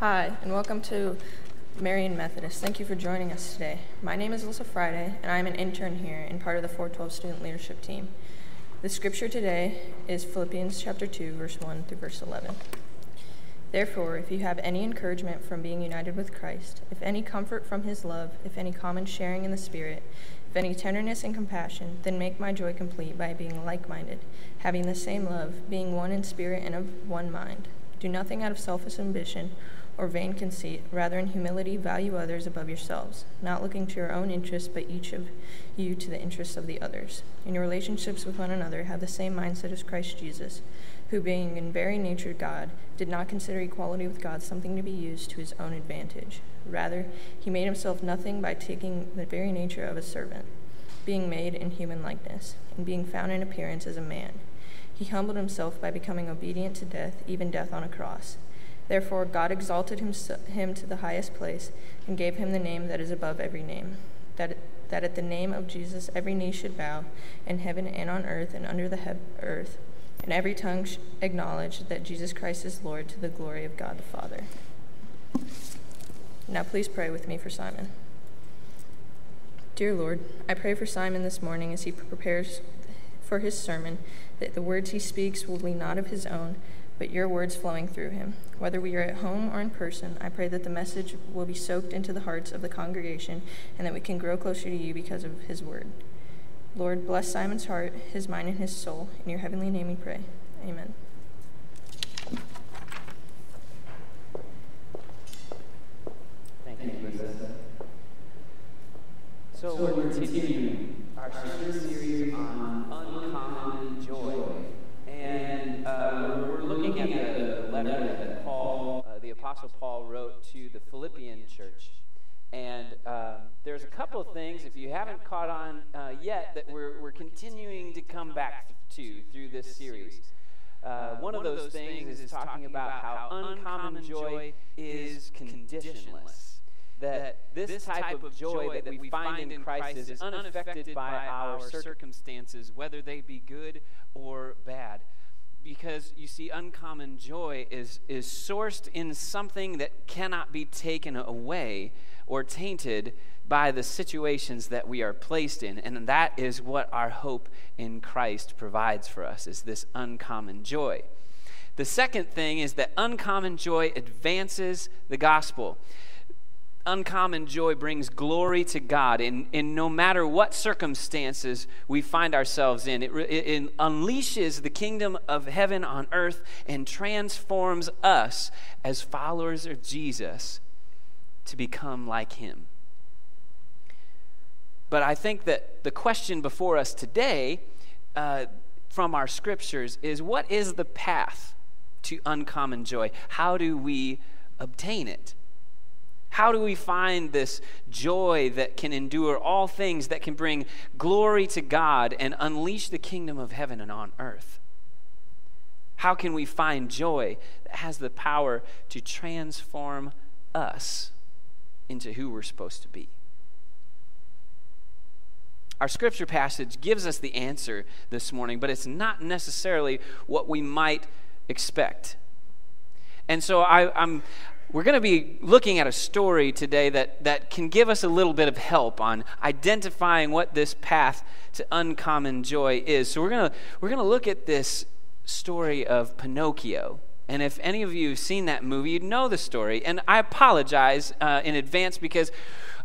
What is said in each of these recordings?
Hi, and welcome to Marian Methodist. Thank you for joining us today. My name is Alyssa Friday, and I'm an intern here and part of the 412 student leadership team. The scripture today is Philippians chapter 2, verse 1 through verse 11. Therefore, if you have any encouragement from being united with Christ, if any comfort from his love, if any common sharing in the Spirit, if any tenderness and compassion, then make my joy complete by being like minded, having the same love, being one in spirit and of one mind. Do nothing out of selfish ambition or vain conceit, rather, in humility, value others above yourselves, not looking to your own interests, but each of you to the interests of the others. In your relationships with one another, have the same mindset as Christ Jesus who, being in very nature God, did not consider equality with God something to be used to his own advantage. Rather, he made himself nothing by taking the very nature of a servant, being made in human likeness, and being found in appearance as a man. He humbled himself by becoming obedient to death, even death on a cross. Therefore, God exalted him, him to the highest place and gave him the name that is above every name, that, that at the name of Jesus every knee should bow, in heaven and on earth and under the he- earth and every tongue should acknowledge that Jesus Christ is Lord to the glory of God the Father. Now, please pray with me for Simon. Dear Lord, I pray for Simon this morning as he prepares for his sermon that the words he speaks will be not of his own, but your words flowing through him. Whether we are at home or in person, I pray that the message will be soaked into the hearts of the congregation and that we can grow closer to you because of his word. Lord, bless Simon's heart, his mind, and his soul. In your heavenly name we pray. Amen. Thank you, Lisa. So, we're continuing our sermon series on uncommon joy. And uh, we're looking at the letter that Paul, uh, the Apostle Paul, wrote to the Philippian church. And um, there's a couple of things, if you haven't caught on uh, yet, that we're, we're continuing to come back to through this series. Uh, one of those things is talking about how uncommon joy is conditionless. That this type of joy that we find in Christ is unaffected by our circumstances, whether they be good or bad because you see uncommon joy is is sourced in something that cannot be taken away or tainted by the situations that we are placed in. And that is what our hope in Christ provides for us is this uncommon joy. The second thing is that uncommon joy advances the gospel uncommon joy brings glory to God in, in no matter what circumstances we find ourselves in. It, it, it, unleashes the kingdom of heaven on earth and transforms us as followers of Jesus to become like him. But I think that the question before us today uh, from our scriptures is what is the path to uncommon joy? How do we obtain it? How do we find this joy that can endure all things, that can bring glory to God and unleash the kingdom of heaven and on earth? How can we find joy that has the power to transform us into who we're supposed to be? Our scripture passage gives us the answer this morning, but it's not necessarily what we might expect. And so I, am we're going to be looking at a story today that, that can give us a little bit of help on identifying what this path to uncommon joy is. So we're going to we're going to look at this story of Pinocchio. And if any of you have seen that movie, you'd know the story. And I apologize uh, in advance because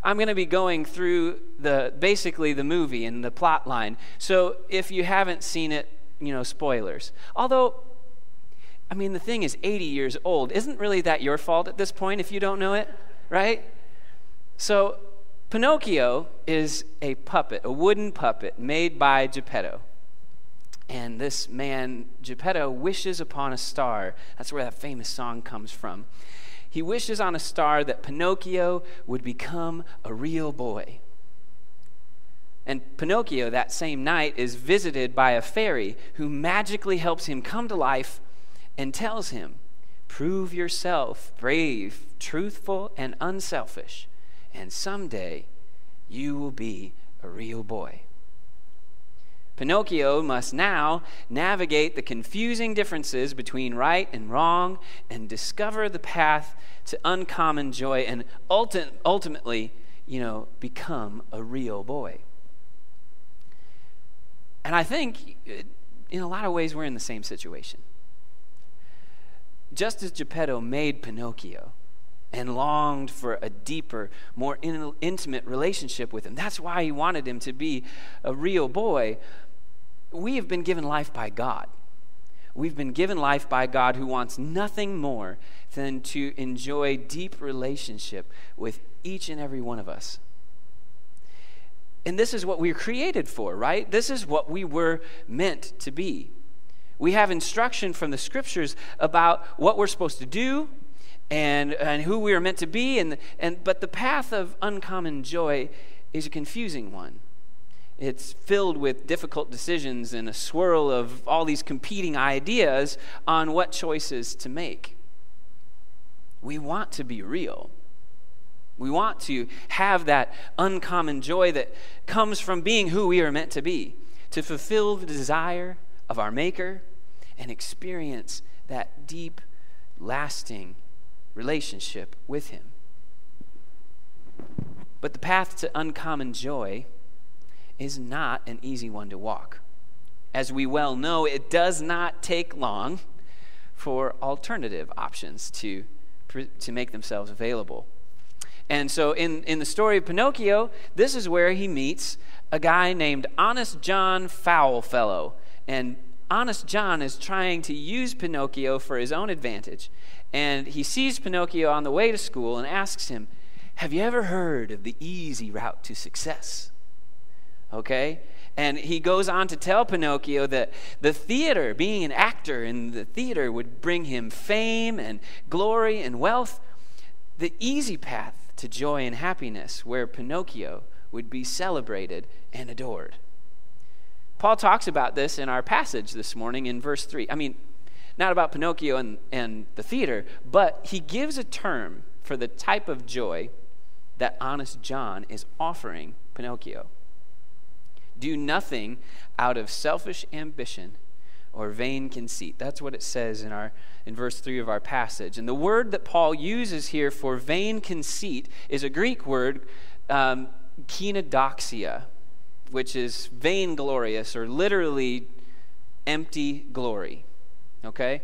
I'm going to be going through the basically the movie and the plot line. So if you haven't seen it, you know, spoilers. Although I mean, the thing is 80 years old. Isn't really that your fault at this point if you don't know it, right? So, Pinocchio is a puppet, a wooden puppet made by Geppetto. And this man, Geppetto, wishes upon a star. That's where that famous song comes from. He wishes on a star that Pinocchio would become a real boy. And Pinocchio, that same night, is visited by a fairy who magically helps him come to life and tells him, Prove yourself brave, truthful, and unselfish, and someday you will be a real boy. Pinocchio must now navigate the confusing differences between right and wrong and discover the path to uncommon joy and ulti- ultimately, you know, become a real boy. And I think uh, in a lot of ways we're in the same situation. Just as Geppetto made Pinocchio, and longed for a deeper, more in, intimate relationship with him. That's why he wanted him to be a real boy we have been given life by God. We've been given life by God who wants nothing more than to enjoy deep relationship with each and every one of us. And this is what we are created for, right? This is what we were meant to be. We have instruction from the scriptures about what we're supposed to do and, and who we are meant to be, and, and, but the path of uncommon joy is a confusing one. It's filled with difficult decisions and a swirl of all these competing ideas on what choices to make. We want to be real. We want to have that uncommon joy that comes from being who we are meant to be, to fulfill the desire of our Maker and experience that deep, lasting relationship with Him. But the path to uncommon joy is not an easy one to walk. As we well know, it does not take long for alternative options to, to make themselves available. And so, in, in the story of Pinocchio, this is where he meets a guy named Honest John Foulfellow. And Honest John is trying to use Pinocchio for his own advantage. And he sees Pinocchio on the way to school and asks him, Have you ever heard of the easy route to success? okay? And he goes on to tell Pinocchio that the theater, being an actor in the theater, would bring him fame and glory and wealth. The easy path to joy and happiness, where Pinocchio would be celebrated and adored. Paul talks about this in our passage this morning in verse 3. I mean, not about Pinocchio and, and the theater, but he gives a term for the type of joy that honest John is offering Pinocchio. Do nothing out of selfish ambition or vain conceit. That's what it says in our in verse 3 of our passage. And the word that Paul uses here for vain conceit is a Greek word, um, kenodoxia, which is vainglorious or literally empty glory. Okay?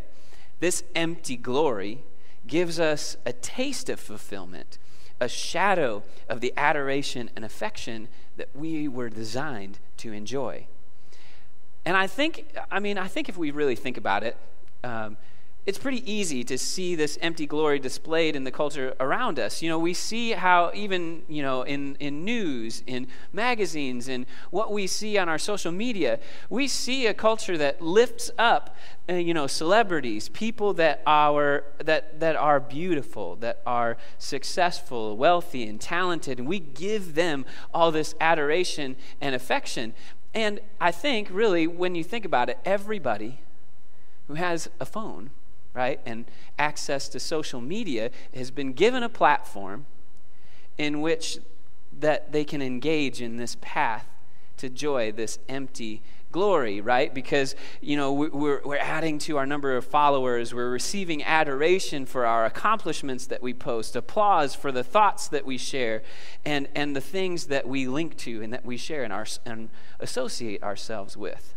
This empty glory gives us a taste of fulfillment, a shadow of the adoration and affection that we were designed to enjoy. And I think, I mean, I think if we really think about it, um, it's pretty easy to see this empty glory displayed in the culture around us. You know, we see how even, you know, in, in news, in magazines, in what we see on our social media, we see a culture that lifts up, uh, you know, celebrities, people that are, that, that are beautiful, that are successful, wealthy, and talented, and we give them all this adoration and affection. And I think, really, when you think about it, everybody who has a phone right, and access to social media has been given a platform in which that they can engage in this path to joy, this empty glory, right? Because, you know, we're, we're adding to our number of followers. We're receiving adoration for our accomplishments that we post, applause for the thoughts that we share, and, and the things that we link to and that we share and, our, and associate ourselves with.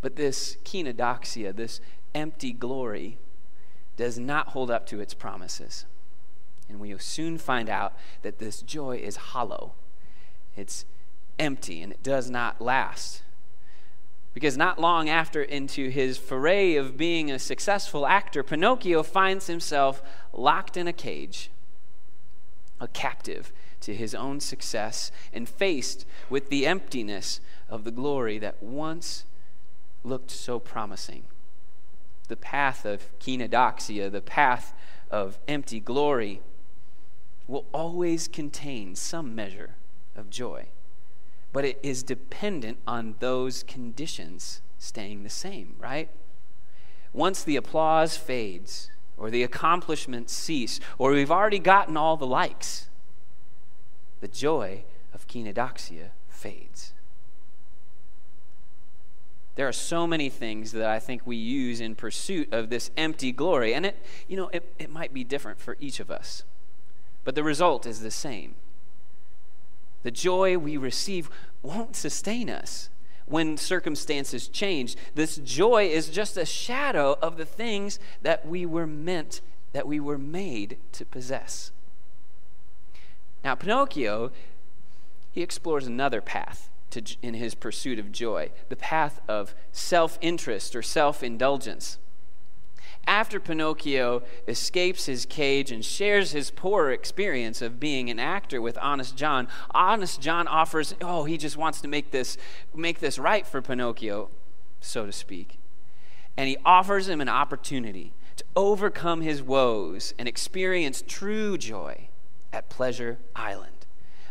But this kenodoxia, this empty glory does not hold up to its promises. And we will soon find out that this joy is hollow, it's empty, and it does not last. Because not long after, into his foray of being a successful actor, Pinocchio finds himself locked in a cage, a captive to his own success, and faced with the emptiness of the glory that once looked so promising the path of kenodoxia, the path of empty glory, will always contain some measure of joy. But it is dependent on those conditions staying the same, right? Once the applause fades, or the accomplishments cease, or we've already gotten all the likes, the joy of kenodoxia fades. There are so many things that I think we use in pursuit of this empty glory. And it, you know, it, it might be different for each of us, but the result is the same. The joy we receive won't sustain us when circumstances change. This joy is just a shadow of the things that we were meant, that we were made to possess. Now, Pinocchio, he explores another path to, in his pursuit of joy, the path of self interest or self indulgence. After Pinocchio escapes his cage and shares his poor experience of being an actor with Honest John, Honest John offers, oh, he just wants to make this, make this right for Pinocchio, so to speak. And he offers him an opportunity to overcome his woes and experience true joy at Pleasure Island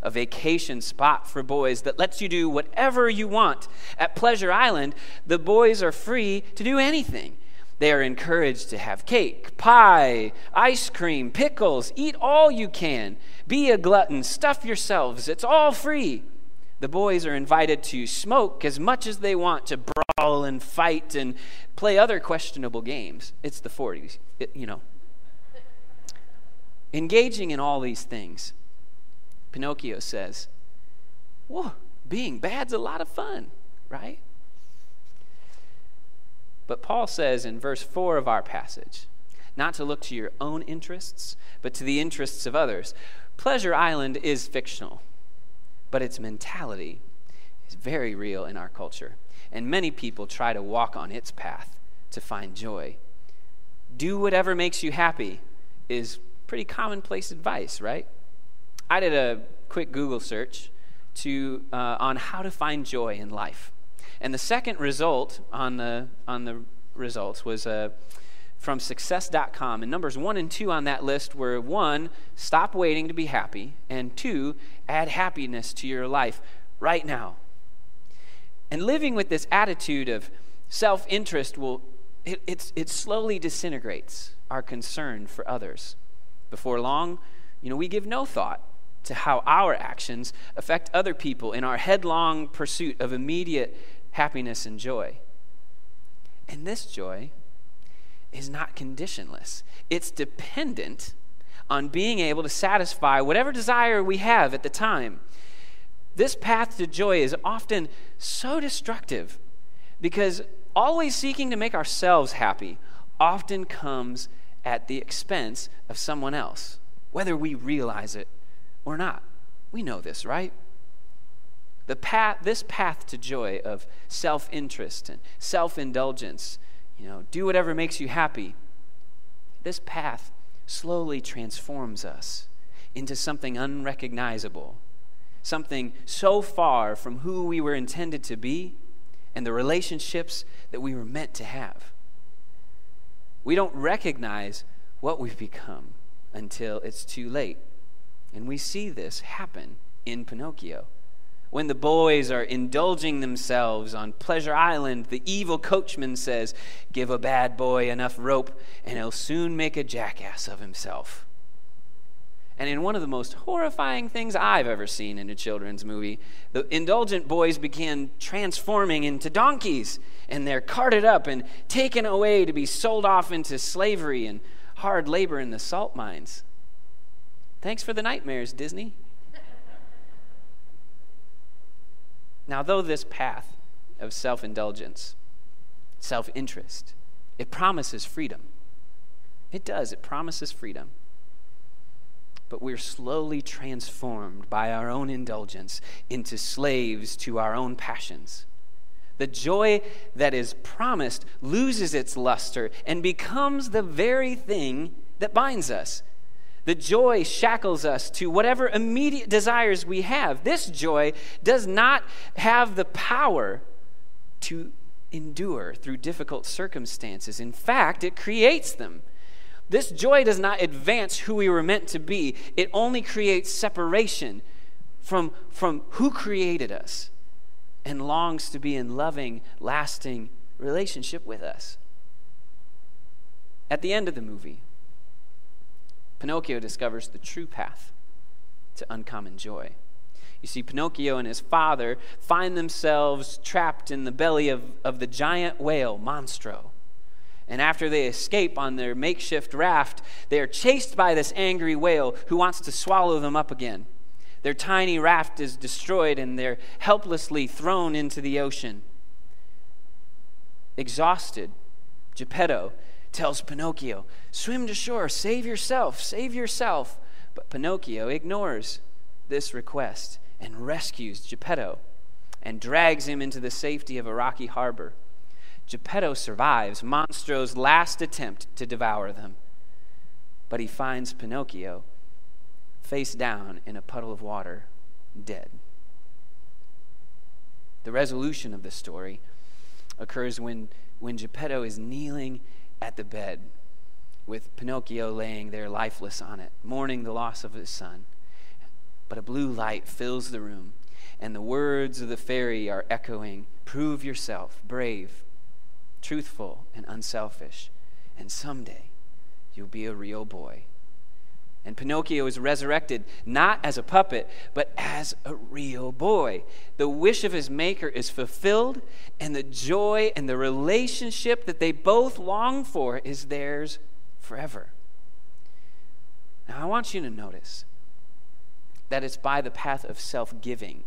a vacation spot for boys that lets you do whatever you want. At Pleasure Island, the boys are free to do anything. They are encouraged to have cake, pie, ice cream, pickles, eat all you can. Be a glutton, stuff yourselves, it's all free. The boys are invited to smoke as much as they want, to brawl and fight and play other questionable games. It's the 40s, it, you know. Engaging in all these things Pinocchio says, Whoa, being bad's a lot of fun, right? But Paul says in verse 4 of our passage, not to look to your own interests, but to the interests of others. Pleasure Island is fictional, but its mentality is very real in our culture. And many people try to walk on its path to find joy. Do whatever makes you happy is pretty commonplace advice, right? I did a quick Google search to, uh, on how to find joy in life. And the second result on the, on the results was uh, from success.com. And numbers one and two on that list were one, stop waiting to be happy, and two, add happiness to your life right now. And living with this attitude of self interest will, it, it slowly disintegrates our concern for others. Before long, you know, we give no thought to how our actions affect other people in our headlong pursuit of immediate happiness and joy. And this joy is not conditionless, it's dependent on being able to satisfy whatever desire we have at the time. This path to joy is often so destructive because always seeking to make ourselves happy often comes at the expense of someone else, whether we realize it or not. We know this, right? The path, this path to joy of self interest and self indulgence, you know, do whatever makes you happy, this path slowly transforms us into something unrecognizable, something so far from who we were intended to be and the relationships that we were meant to have. We don't recognize what we've become until it's too late. And we see this happen in Pinocchio. When the boys are indulging themselves on Pleasure Island, the evil coachman says, Give a bad boy enough rope, and he'll soon make a jackass of himself. And in one of the most horrifying things I've ever seen in a children's movie, the indulgent boys begin transforming into donkeys, and they're carted up and taken away to be sold off into slavery and hard labor in the salt mines. Thanks for the nightmares, Disney. now, though this path of self indulgence, self interest, it promises freedom. It does, it promises freedom. But we're slowly transformed by our own indulgence into slaves to our own passions. The joy that is promised loses its luster and becomes the very thing that binds us. The joy shackles us to whatever immediate desires we have. This joy does not have the power to endure through difficult circumstances. In fact, it creates them. This joy does not advance who we were meant to be, it only creates separation from, from who created us and longs to be in loving, lasting relationship with us. At the end of the movie, Pinocchio discovers the true path to uncommon joy. You see, Pinocchio and his father find themselves trapped in the belly of, of the giant whale, Monstro. And after they escape on their makeshift raft, they are chased by this angry whale who wants to swallow them up again. Their tiny raft is destroyed and they're helplessly thrown into the ocean. Exhausted, Geppetto tells Pinocchio, Swim to shore, save yourself, save yourself. But Pinocchio ignores this request and rescues Geppetto and drags him into the safety of a rocky harbor. Geppetto survives Monstro's last attempt to devour them, but he finds Pinocchio face down in a puddle of water, dead. The resolution of the story occurs when, when Geppetto is kneeling at the bed with Pinocchio laying there lifeless on it, mourning the loss of his son. But a blue light fills the room, and the words of the fairy are echoing Prove yourself brave, truthful, and unselfish, and someday you'll be a real boy. And Pinocchio is resurrected not as a puppet, but as a real boy. The wish of his maker is fulfilled, and the joy and the relationship that they both long for is theirs forever. Now, I want you to notice that it's by the path of self giving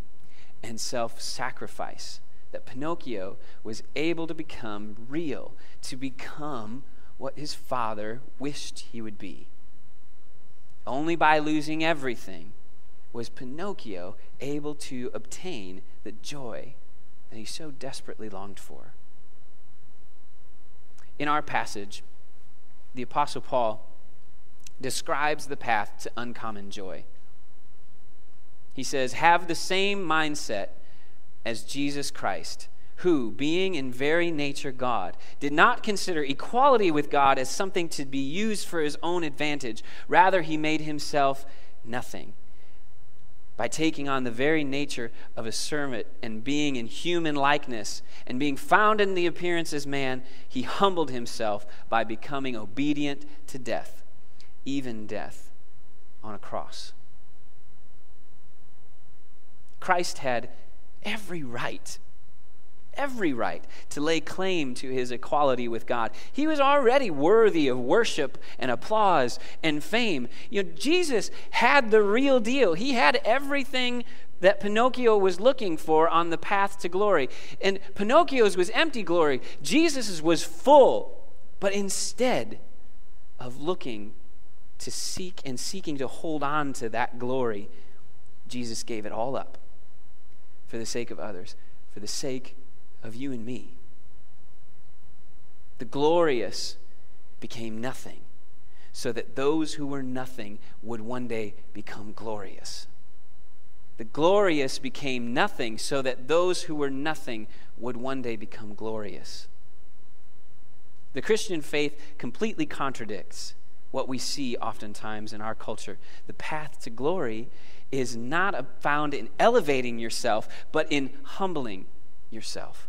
and self sacrifice that Pinocchio was able to become real, to become what his father wished he would be. Only by losing everything was Pinocchio able to obtain the joy that he so desperately longed for. In our passage, the Apostle Paul describes the path to uncommon joy. He says, Have the same mindset as Jesus Christ, who, being in very nature God, did not consider equality with God as something to be used for his own advantage. Rather, he made himself nothing by taking on the very nature of a servant and being in human likeness and being found in the appearance as man, he humbled himself by becoming obedient to death, even death on a cross. Christ had every right every right to lay claim to his equality with God. He was already worthy of worship and applause and fame. You know, Jesus had the real deal. He had everything that Pinocchio was looking for on the path to glory. And Pinocchio's was empty glory. Jesus's was full. But instead of looking to seek and seeking to hold on to that glory, Jesus gave it all up for the sake of others, for the sake of you and me. The glorious became nothing, so that those who were nothing would one day become glorious. The glorious became nothing, so that those who were nothing would one day become glorious. The Christian faith completely contradicts what we see oftentimes in our culture. The path to glory is not found in elevating yourself, but in humbling yourself.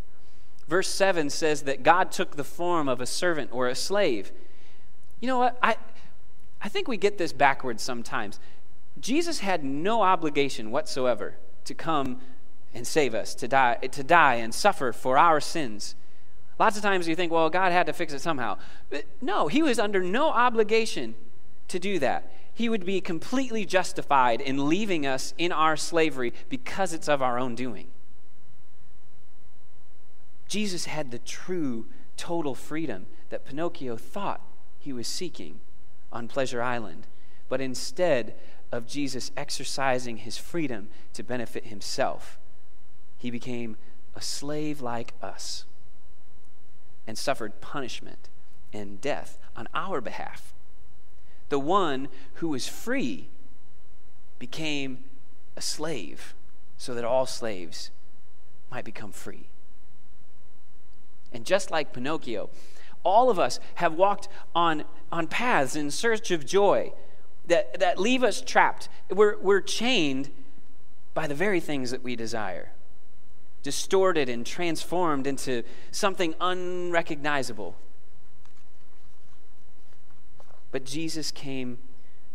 Verse 7 says that God took the form of a servant or a slave. You know what? I, I think we get this backwards sometimes. Jesus had no obligation whatsoever to come and save us, to die, to die and suffer for our sins. Lots of times you think, well, God had to fix it somehow. But no, he was under no obligation to do that. He would be completely justified in leaving us in our slavery because it's of our own doing. Jesus had the true, total freedom that Pinocchio thought he was seeking on Pleasure Island. But instead of Jesus exercising his freedom to benefit himself, he became a slave like us and suffered punishment and death on our behalf. The one who was free became a slave so that all slaves might become free. And just like Pinocchio, all of us have walked on, on paths in search of joy that, that leave us trapped. We're, we're chained by the very things that we desire, distorted and transformed into something unrecognizable. But Jesus came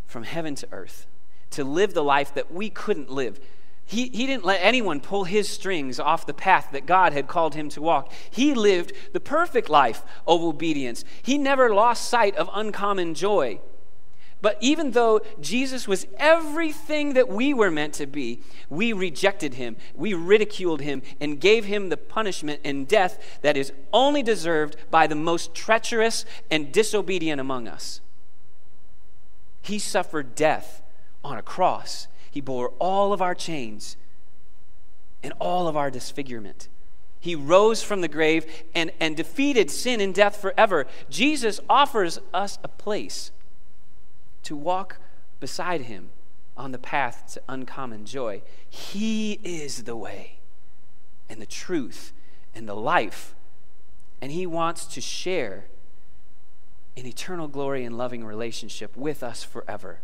from heaven to earth to live the life that we couldn't live, He, he didn't let anyone pull his strings off the path that God had called him to walk. He lived the perfect life of obedience. He never lost sight of uncommon joy. But even though Jesus was everything that we were meant to be, we rejected him, we ridiculed him, and gave him the punishment and death that is only deserved by the most treacherous and disobedient among us. He suffered death on a cross he bore all of our chains and all of our disfigurement. He rose from the grave and, and defeated sin and death forever. Jesus offers us a place to walk beside him on the path to uncommon joy. He is the way and the truth and the life, and he wants to share an eternal glory and loving relationship with us forever.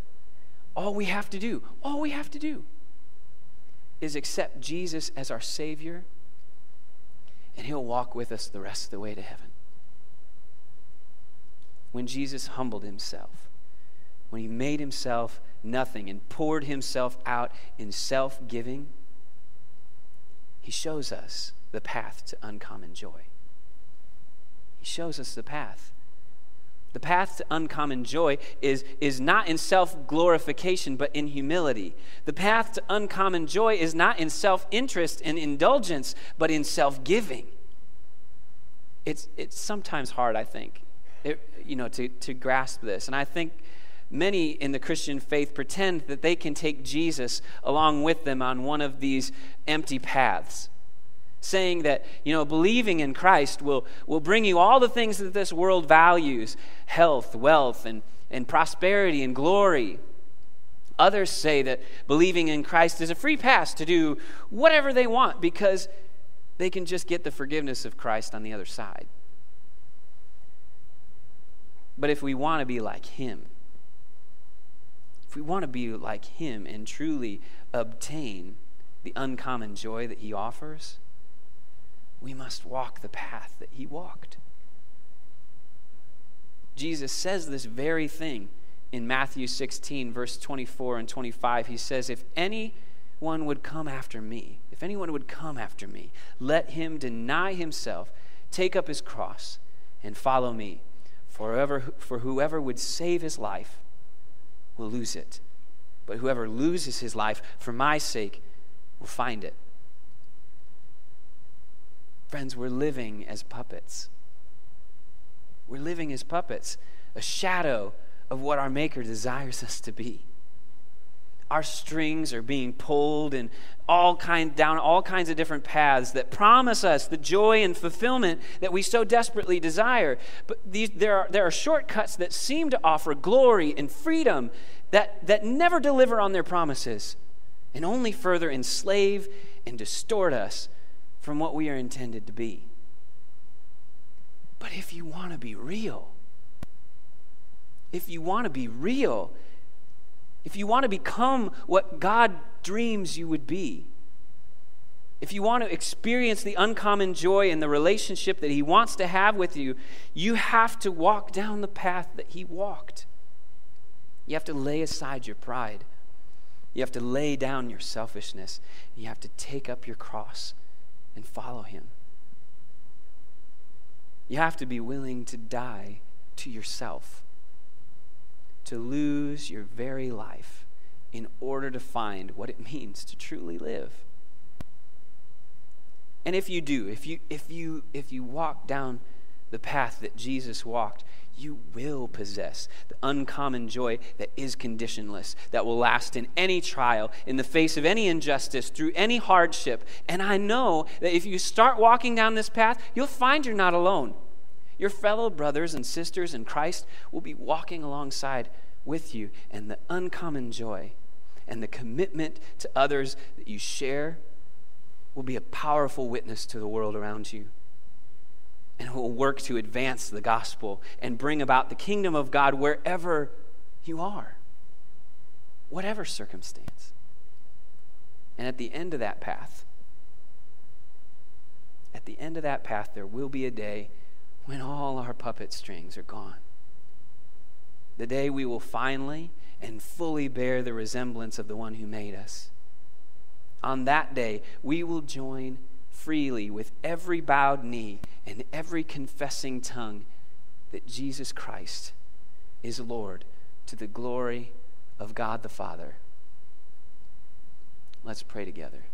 All we have to do, all we have to do is accept Jesus as our Savior, and He'll walk with us the rest of the way to heaven. When Jesus humbled Himself, when He made Himself nothing and poured Himself out in self giving, He shows us the path to uncommon joy. He shows us the path the path to uncommon joy is, is not in self glorification, but in humility. The path to uncommon joy is not in self interest and indulgence, but in self giving. It's, it's sometimes hard, I think, it, you know, to, to grasp this. And I think many in the Christian faith pretend that they can take Jesus along with them on one of these empty paths saying that, you know, believing in Christ will, will bring you all the things that this world values health, wealth, and, and prosperity and glory. Others say that believing in Christ is a free pass to do whatever they want because they can just get the forgiveness of Christ on the other side. But if we want to be like Him, if we want to be like Him and truly obtain the uncommon joy that He offers, we must walk the path that he walked. Jesus says this very thing in Matthew 16, verse 24 and 25. He says, If anyone would come after me, if anyone would come after me, let him deny himself, take up his cross, and follow me. For whoever, for whoever would save his life will lose it. But whoever loses his life for my sake will find it. Friends, we're living as puppets. We're living as puppets, a shadow of what our Maker desires us to be. Our strings are being pulled in all kind down all kinds of different paths that promise us the joy and fulfillment that we so desperately desire. But these, there, are, there are shortcuts that seem to offer glory and freedom that, that never deliver on their promises and only further enslave and distort us from what we are intended to be. But if you want to be real, if you want to be real, if you want to become what God dreams you would be, if you want to experience the uncommon joy in the relationship that He wants to have with you, you have to walk down the path that He walked. You have to lay aside your pride. You have to lay down your selfishness. You have to take up your cross and follow him. You have to be willing to die to yourself, to lose your very life in order to find what it means to truly live. And if you do, if you if you if you walk down the path that Jesus walked, you will possess the uncommon joy that is conditionless, that will last in any trial, in the face of any injustice, through any hardship. And I know that if you start walking down this path, you'll find you're not alone. Your fellow brothers and sisters in Christ will be walking alongside with you, and the uncommon joy and the commitment to others that you share will be a powerful witness to the world around you and who will work to advance the gospel and bring about the kingdom of God wherever you are, whatever circumstance. And at the end of that path, at the end of that path, there will be a day when all our puppet strings are gone. The day we will finally and fully bear the resemblance of the one who made us. on that day, we will join freely with every bowed knee and every confessing tongue that Jesus Christ is Lord to the glory of God the Father. Let's pray together.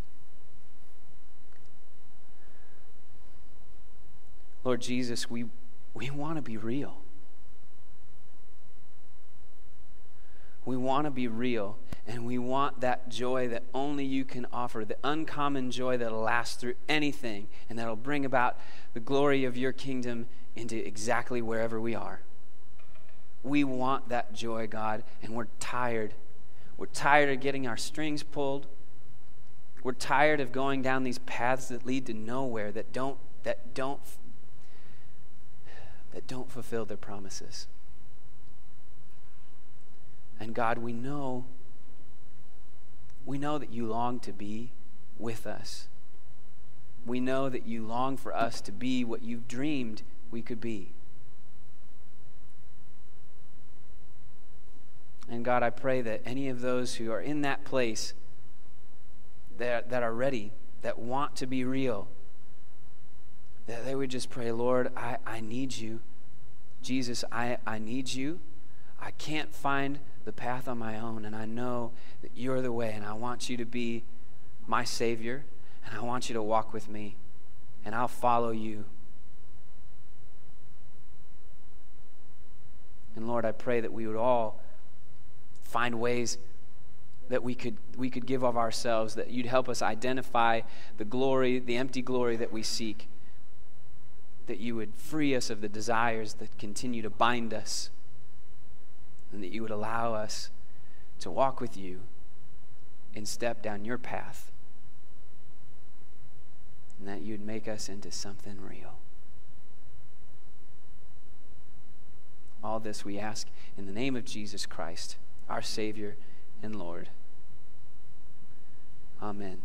Lord Jesus, we, we want to be real. We want to be real, and we want that joy that only you can offer, the uncommon joy that'll last through anything and that'll bring about the glory of your kingdom into exactly wherever we are. We want that joy, God, and we're tired. We're tired of getting our strings pulled. We're tired of going down these paths that lead to nowhere, that don't, that don't, that don't fulfill their promises. And God, we know, we know that you long to be with us. We know that you long for us to be what you've dreamed we could be. And God, I pray that any of those who are in that place that, that are ready, that want to be real, that they would just pray, Lord, I, I need you. Jesus, I, I need you. I can't find the path on my own, and I know that you're the way, and I want you to be my Savior, and I want you to walk with me, and I'll follow you. And Lord, I pray that we would all find ways that we could we could give of ourselves that you'd help us identify the glory the empty glory that we seek that you would free us of the desires that continue to bind us and that you would allow us to walk with you and step down your path, and that you'd make us into something real. All this we ask in the name of Jesus Christ, our Savior and Lord. Amen.